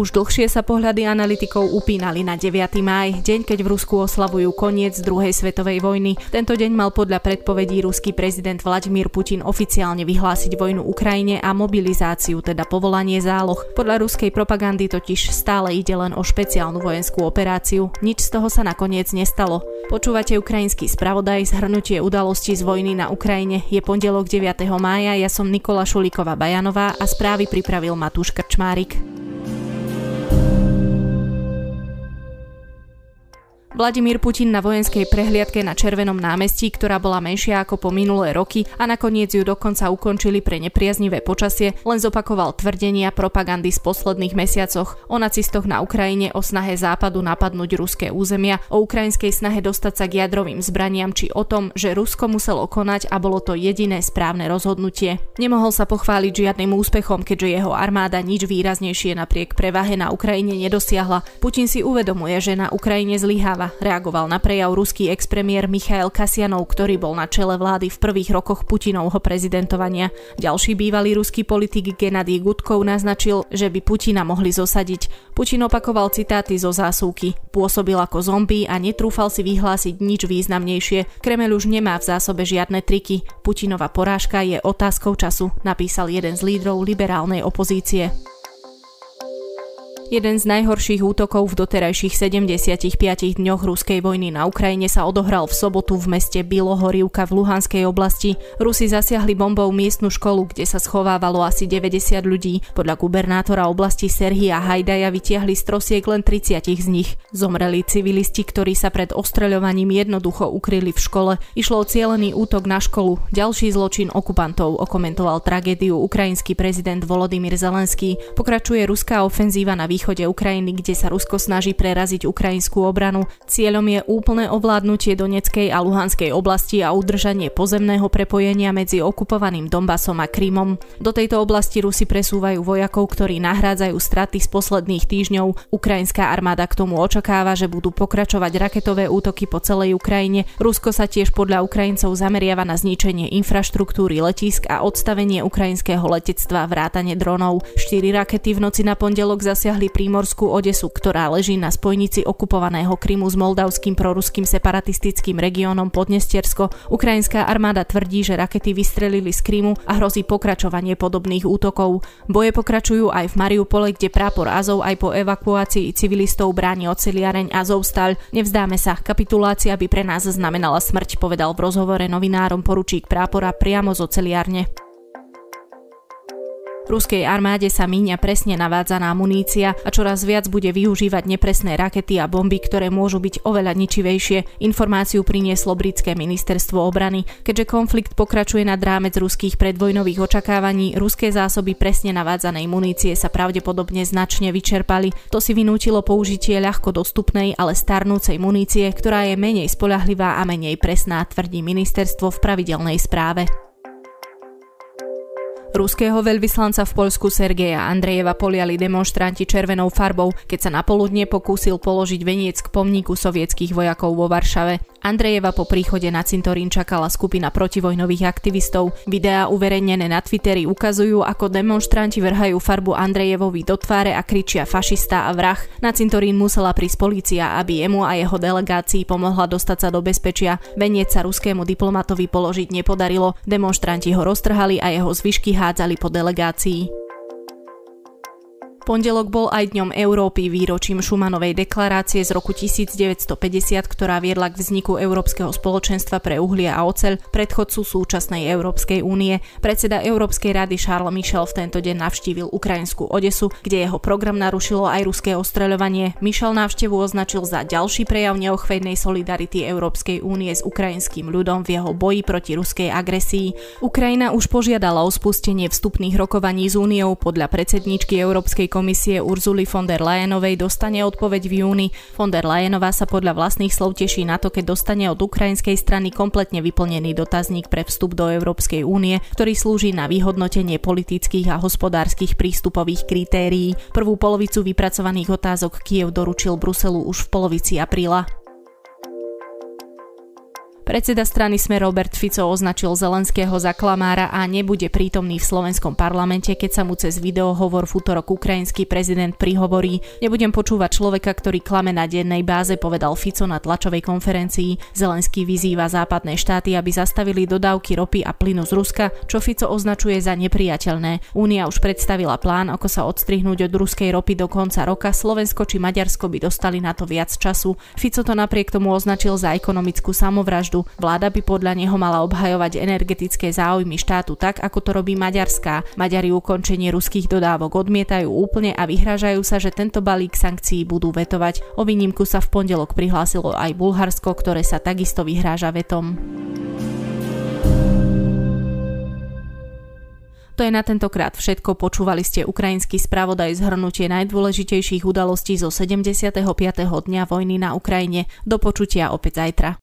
Už dlhšie sa pohľady analytikov upínali na 9. máj, deň, keď v Rusku oslavujú koniec druhej svetovej vojny. Tento deň mal podľa predpovedí ruský prezident Vladimír Putin oficiálne vyhlásiť vojnu Ukrajine a mobilizáciu, teda povolanie záloh. Podľa ruskej propagandy totiž stále ide len o špeciálnu vojenskú operáciu. Nič z toho sa nakoniec nestalo. Počúvate ukrajinský spravodaj, zhrnutie udalostí z vojny na Ukrajine. Je pondelok 9. mája, ja som Nikola Šulíková Bajanová a správy pripravil Matúš Krčmárik. Vladimír Putin na vojenskej prehliadke na Červenom námestí, ktorá bola menšia ako po minulé roky a nakoniec ju dokonca ukončili pre nepriaznivé počasie, len zopakoval tvrdenia propagandy z posledných mesiacoch o nacistoch na Ukrajine, o snahe západu napadnúť ruské územia, o ukrajinskej snahe dostať sa k jadrovým zbraniam či o tom, že Rusko muselo konať a bolo to jediné správne rozhodnutie. Nemohol sa pochváliť žiadnym úspechom, keďže jeho armáda nič výraznejšie napriek prevahe na Ukrajine nedosiahla. Putin si uvedomuje, že na Ukrajine zlyháva reagoval na prejav ruský expremiér Michail Kasianov, ktorý bol na čele vlády v prvých rokoch Putinovho prezidentovania. Ďalší bývalý ruský politik Gennady Gudkov naznačil, že by Putina mohli zosadiť. Putin opakoval citáty zo zásuvky. Pôsobil ako zombie a netrúfal si vyhlásiť nič významnejšie. Kremel už nemá v zásobe žiadne triky. Putinova porážka je otázkou času, napísal jeden z lídrov liberálnej opozície. Jeden z najhorších útokov v doterajších 75 dňoch ruskej vojny na Ukrajine sa odohral v sobotu v meste Bilohorivka v Luhanskej oblasti. Rusi zasiahli bombou miestnu školu, kde sa schovávalo asi 90 ľudí. Podľa gubernátora oblasti Serhia Hajdaja vytiahli z trosiek len 30 z nich. Zomreli civilisti, ktorí sa pred ostreľovaním jednoducho ukryli v škole. Išlo o cielený útok na školu. Ďalší zločin okupantov okomentoval tragédiu ukrajinský prezident Volodymyr Zelenský. Pokračuje ruská ofenzíva na východ východe Ukrajiny, kde sa Rusko snaží preraziť ukrajinskú obranu. Cieľom je úplné ovládnutie Doneckej a Luhanskej oblasti a udržanie pozemného prepojenia medzi okupovaným Donbasom a Krymom. Do tejto oblasti Rusi presúvajú vojakov, ktorí nahrádzajú straty z posledných týždňov. Ukrajinská armáda k tomu očakáva, že budú pokračovať raketové útoky po celej Ukrajine. Rusko sa tiež podľa Ukrajincov zameriava na zničenie infraštruktúry letisk a odstavenie ukrajinského letectva vrátane dronov. Štyri rakety v noci na pondelok zasiahli prímorskú Odesu, ktorá leží na spojnici okupovaného Krymu s moldavským proruským separatistickým regiónom Podnestiersko. Ukrajinská armáda tvrdí, že rakety vystrelili z Krymu a hrozí pokračovanie podobných útokov. Boje pokračujú aj v Mariupole, kde prápor Azov aj po evakuácii civilistov bráni oceliareň Azovstal. Nevzdáme sa, kapitulácia by pre nás znamenala smrť, povedal v rozhovore novinárom poručík prápora priamo z oceliárne. Ruskej armáde sa míňa presne navádzaná munícia a čoraz viac bude využívať nepresné rakety a bomby, ktoré môžu byť oveľa ničivejšie. Informáciu prinieslo britské ministerstvo obrany. Keďže konflikt pokračuje nad rámec ruských predvojnových očakávaní, ruské zásoby presne navádzanej munície sa pravdepodobne značne vyčerpali. To si vynútilo použitie ľahko dostupnej, ale starnúcej munície, ktorá je menej spolahlivá a menej presná, tvrdí ministerstvo v pravidelnej správe. Ruského veľvyslanca v Poľsku Sergeja Andrejeva poliali demonstranti červenou farbou, keď sa napoludne pokúsil položiť veniec k pomníku sovietských vojakov vo Varšave. Andrejeva po príchode na cintorín čakala skupina protivojnových aktivistov. Videá uverejnené na Twitteri ukazujú, ako demonstranti vrhajú farbu Andrejevovi do tváre a kričia fašista a vrah. Na cintorín musela prísť policia, aby jemu a jeho delegácii pomohla dostať sa do bezpečia. Veniec sa ruskému diplomatovi položiť nepodarilo. Demonstranti ho roztrhali a jeho zvyšky hádzali po delegácii. Pondelok bol aj dňom Európy výročím Šumanovej deklarácie z roku 1950, ktorá viedla k vzniku Európskeho spoločenstva pre uhlie a oceľ, predchodcu súčasnej Európskej únie. Predseda Európskej rady Charles Michel v tento deň navštívil ukrajinskú Odesu, kde jeho program narušilo aj ruské ostreľovanie. Michel návštevu označil za ďalší prejav neochvejnej solidarity Európskej únie s ukrajinským ľudom v jeho boji proti ruskej agresii. Ukrajina už požiadala o spustenie vstupných rokovaní s úniou podľa predsedníčky Európskej komisie Urzuly von der Leyenovej dostane odpoveď v júni. Von der Leyenová sa podľa vlastných slov teší na to, keď dostane od ukrajinskej strany kompletne vyplnený dotazník pre vstup do Európskej únie, ktorý slúži na vyhodnotenie politických a hospodárskych prístupových kritérií. Prvú polovicu vypracovaných otázok Kiev doručil Bruselu už v polovici apríla. Predseda strany Sme Robert Fico označil Zelenského za klamára a nebude prítomný v slovenskom parlamente, keď sa mu cez videohovor v útorok ukrajinský prezident prihovorí. Nebudem počúvať človeka, ktorý klame na dennej báze, povedal Fico na tlačovej konferencii. Zelenský vyzýva západné štáty, aby zastavili dodávky ropy a plynu z Ruska, čo Fico označuje za nepriateľné. Únia už predstavila plán, ako sa odstrihnúť od ruskej ropy do konca roka. Slovensko či Maďarsko by dostali na to viac času. Fico to napriek tomu označil za ekonomickú samovraždu Vláda by podľa neho mala obhajovať energetické záujmy štátu tak, ako to robí Maďarská. Maďari ukončenie ruských dodávok odmietajú úplne a vyhrážajú sa, že tento balík sankcií budú vetovať. O výnimku sa v pondelok prihlásilo aj Bulharsko, ktoré sa takisto vyhráža vetom. To je na tentokrát všetko. Počúvali ste ukrajinský spravodaj zhrnutie najdôležitejších udalostí zo 75. dňa vojny na Ukrajine. Do počutia opäť zajtra.